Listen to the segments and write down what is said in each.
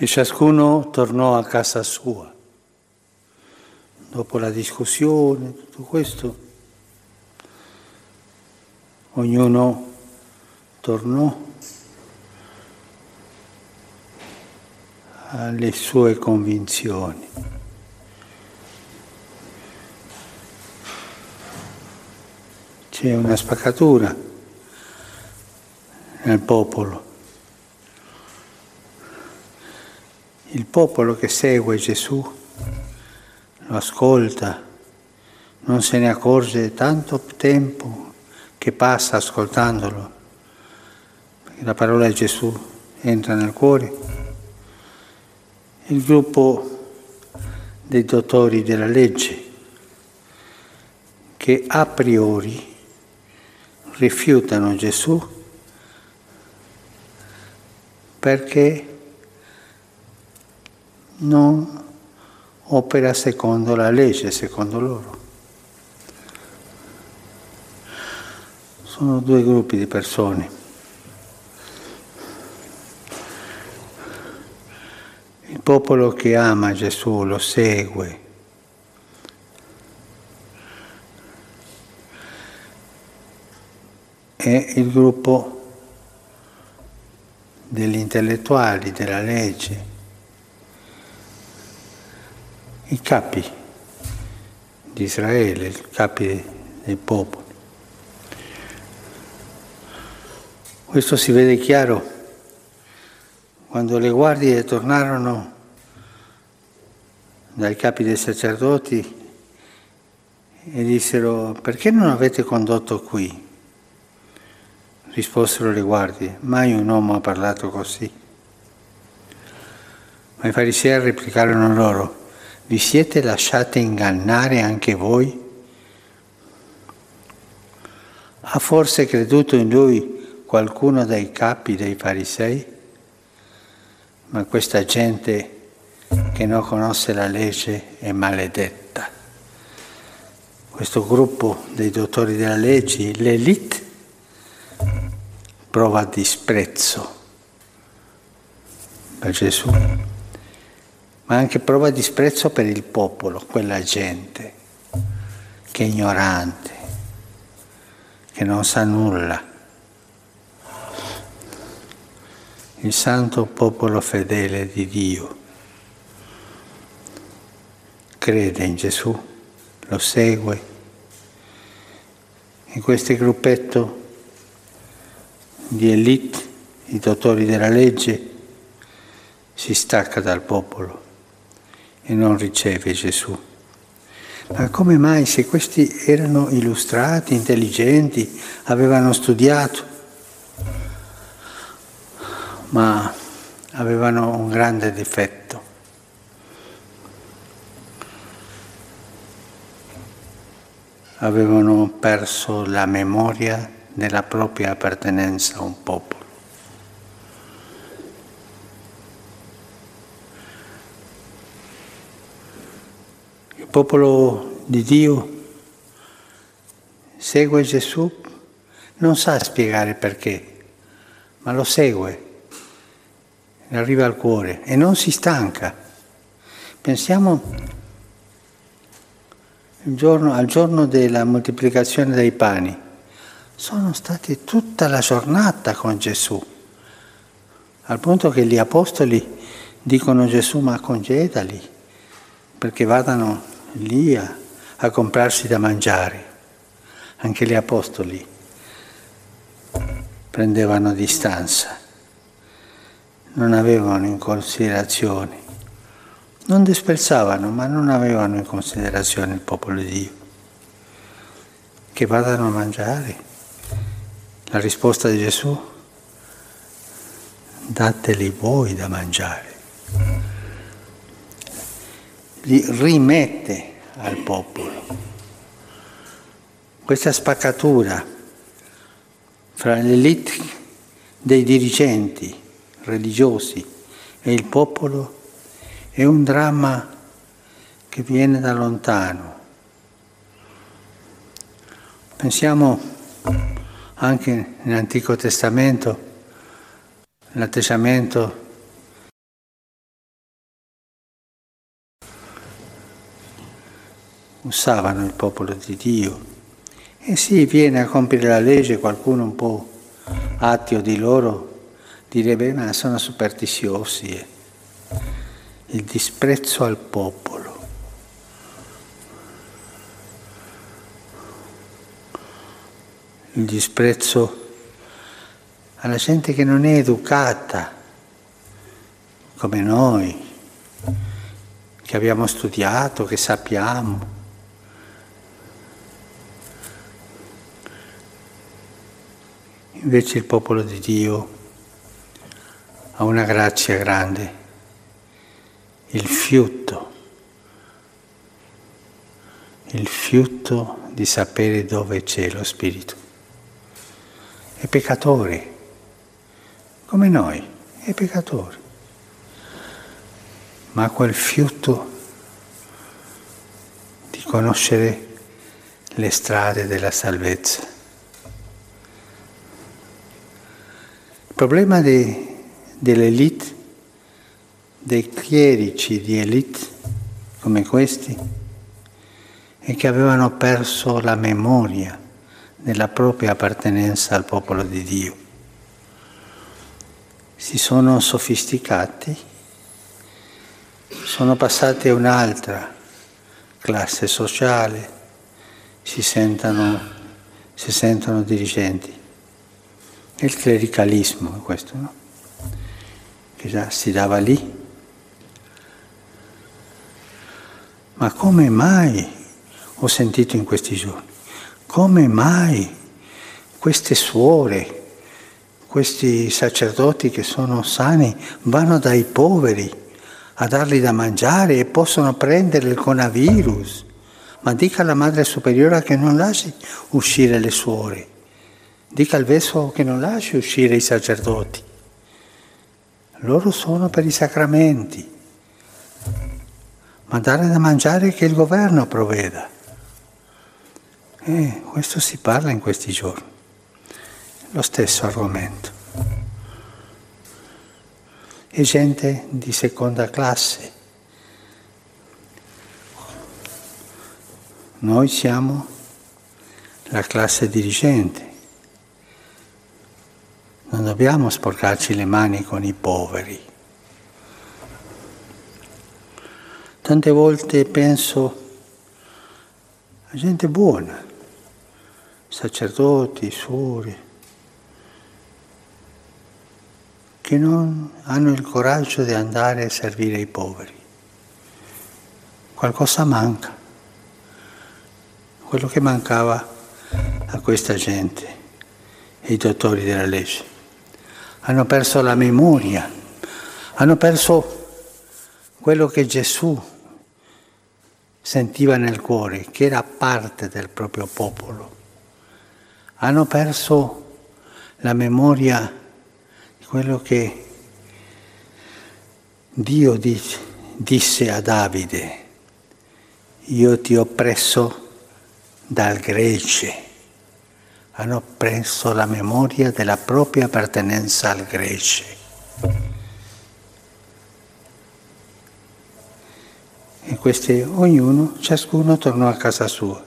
E ciascuno tornò a casa sua. Dopo la discussione, tutto questo, ognuno tornò alle sue convinzioni. C'è una spaccatura nel popolo. Il popolo che segue Gesù lo ascolta, non se ne accorge tanto tempo che passa ascoltandolo, perché la parola di Gesù entra nel cuore. Il gruppo dei dottori della legge che a priori rifiutano Gesù perché non opera secondo la legge, secondo loro. Sono due gruppi di persone. Il popolo che ama Gesù lo segue. E il gruppo degli intellettuali, della legge, i capi di Israele, i capi dei popoli. Questo si vede chiaro quando le guardie tornarono dai capi dei sacerdoti e dissero perché non avete condotto qui? Risposero le guardie, mai un uomo ha parlato così. Ma i farisei replicarono loro, vi siete lasciati ingannare anche voi? Ha forse creduto in lui qualcuno dei capi dei farisei? Ma questa gente che non conosce la legge è maledetta. Questo gruppo dei dottori della legge, l'elite, prova disprezzo per Gesù, ma anche prova disprezzo per il popolo, quella gente che è ignorante, che non sa nulla. Il santo popolo fedele di Dio crede in Gesù, lo segue. In questo gruppetto di elite, i dottori della legge, si stacca dal popolo e non riceve Gesù. Ma come mai se questi erano illustrati, intelligenti, avevano studiato, ma avevano un grande difetto? Avevano perso la memoria della propria appartenenza a un popolo. Popolo di Dio? Segue Gesù, non sa spiegare perché, ma lo segue, arriva al cuore e non si stanca. Pensiamo giorno, al giorno della moltiplicazione dei pani. Sono stati tutta la giornata con Gesù, al punto che gli apostoli dicono Gesù ma congedali perché vadano lì a, a comprarsi da mangiare. Anche gli apostoli prendevano distanza, non avevano in considerazione, non disprezzavano, ma non avevano in considerazione il popolo di Dio. Che vadano a mangiare. La risposta di Gesù? Dateli voi da mangiare. Li rimette al popolo. Questa spaccatura fra l'elite dei dirigenti religiosi e il popolo è un dramma che viene da lontano. Pensiamo anche nell'Antico Testamento l'atteggiamento usavano il popolo di Dio. E sì, viene a compiere la legge qualcuno un po' attio di loro, direbbe ma sono superstiziosi. Eh. Il disprezzo al popolo. Il disprezzo alla gente che non è educata come noi, che abbiamo studiato, che sappiamo. Invece il popolo di Dio ha una grazia grande, il fiuto, il fiuto di sapere dove c'è lo Spirito. È peccatore, come noi, è peccatore, ma quel fiuto di conoscere le strade della salvezza. Problema de, dell'elite, dei chierici di elite come questi, è che avevano perso la memoria della propria appartenenza al popolo di Dio. Si sono sofisticati, sono passati a un'altra classe sociale, si sentono, si sentono dirigenti. È il clericalismo questo, no? Che già si dava lì. Ma come mai, ho sentito in questi giorni, come mai queste suore, questi sacerdoti che sono sani, vanno dai poveri a dargli da mangiare e possono prendere il coronavirus? Ma dica alla Madre Superiore che non lasci uscire le suore Dica al vescovo che non lasci uscire i sacerdoti. Loro sono per i sacramenti. Ma dare da mangiare che il governo provveda. E questo si parla in questi giorni. Lo stesso argomento. E gente di seconda classe. Noi siamo la classe dirigente. Dobbiamo sporcarci le mani con i poveri. Tante volte penso a gente buona, sacerdoti, suore, che non hanno il coraggio di andare a servire i poveri. Qualcosa manca, quello che mancava a questa gente, i dottori della legge hanno perso la memoria, hanno perso quello che Gesù sentiva nel cuore, che era parte del proprio popolo. Hanno perso la memoria di quello che Dio disse a Davide, io ti ho preso dal gregge hanno preso la memoria della propria appartenenza al Grece. E questi, ognuno, ciascuno tornò a casa sua.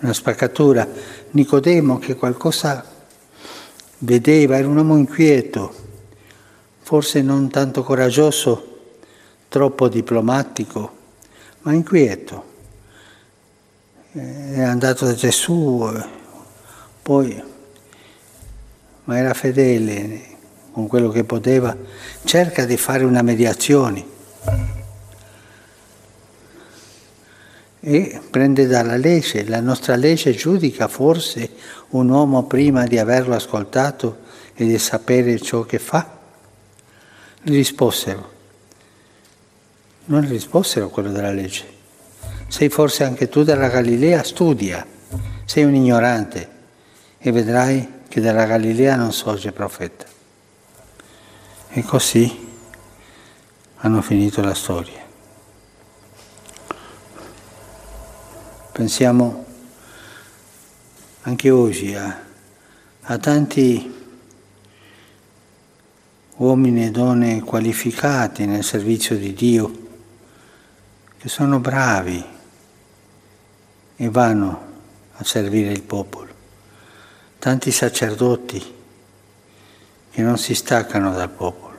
Una spaccatura. Nicodemo che qualcosa vedeva, era un uomo inquieto, forse non tanto coraggioso, troppo diplomatico, ma inquieto è andato da Gesù, poi, ma era fedele con quello che poteva, cerca di fare una mediazione. E prende dalla legge, la nostra legge giudica forse un uomo prima di averlo ascoltato e di sapere ciò che fa? Gli risposero, non gli risposero quello della legge sei forse anche tu della Galilea, studia, sei un ignorante e vedrai che dalla Galilea non sorge profeta. E così hanno finito la storia. Pensiamo anche oggi a, a tanti uomini e donne qualificati nel servizio di Dio che sono bravi e vanno a servire il popolo. Tanti sacerdoti che non si staccano dal popolo.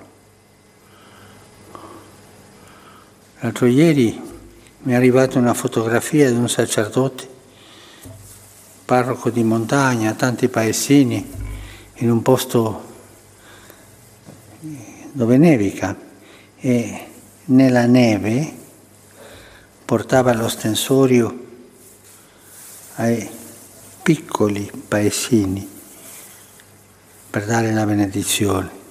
L'altro ieri mi è arrivata una fotografia di un sacerdote, parroco di montagna, tanti paesini, in un posto dove nevica e nella neve portava lo stensorio ai piccoli paesini per dare la benedizione.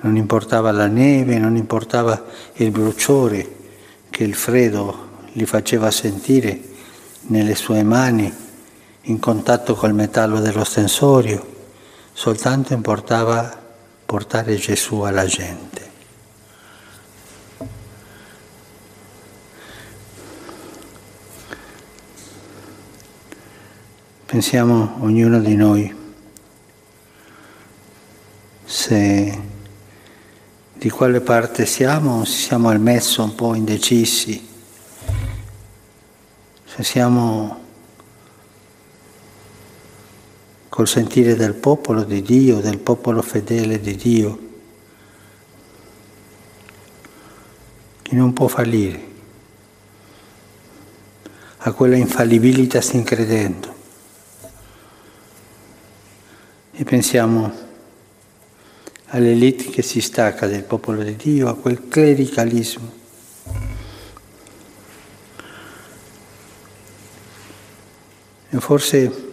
Non importava la neve, non importava il bruciore che il freddo gli faceva sentire nelle sue mani in contatto col metallo dello stensorio, soltanto importava portare Gesù alla gente. Pensiamo ognuno di noi se di quale parte siamo, se siamo al mezzo un po' indecisi, se siamo col sentire del popolo di Dio, del popolo fedele di Dio, che non può fallire. A quella infallibilità sta credendo. E pensiamo all'elite che si stacca del popolo di Dio, a quel clericalismo. E forse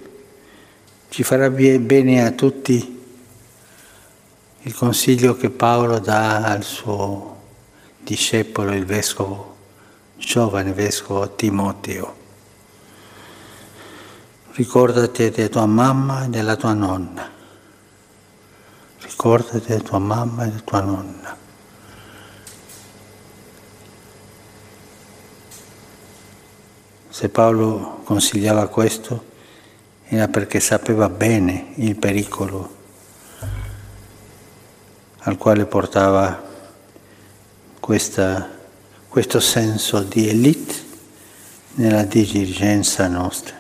ci farà bene a tutti il consiglio che Paolo dà al suo discepolo, il vescovo, giovane vescovo Timoteo. Ricordati della tua mamma e della tua nonna. Ricordati della tua mamma e della tua nonna. Se Paolo consigliava questo, era perché sapeva bene il pericolo al quale portava questa, questo senso di elite nella dirigenza nostra.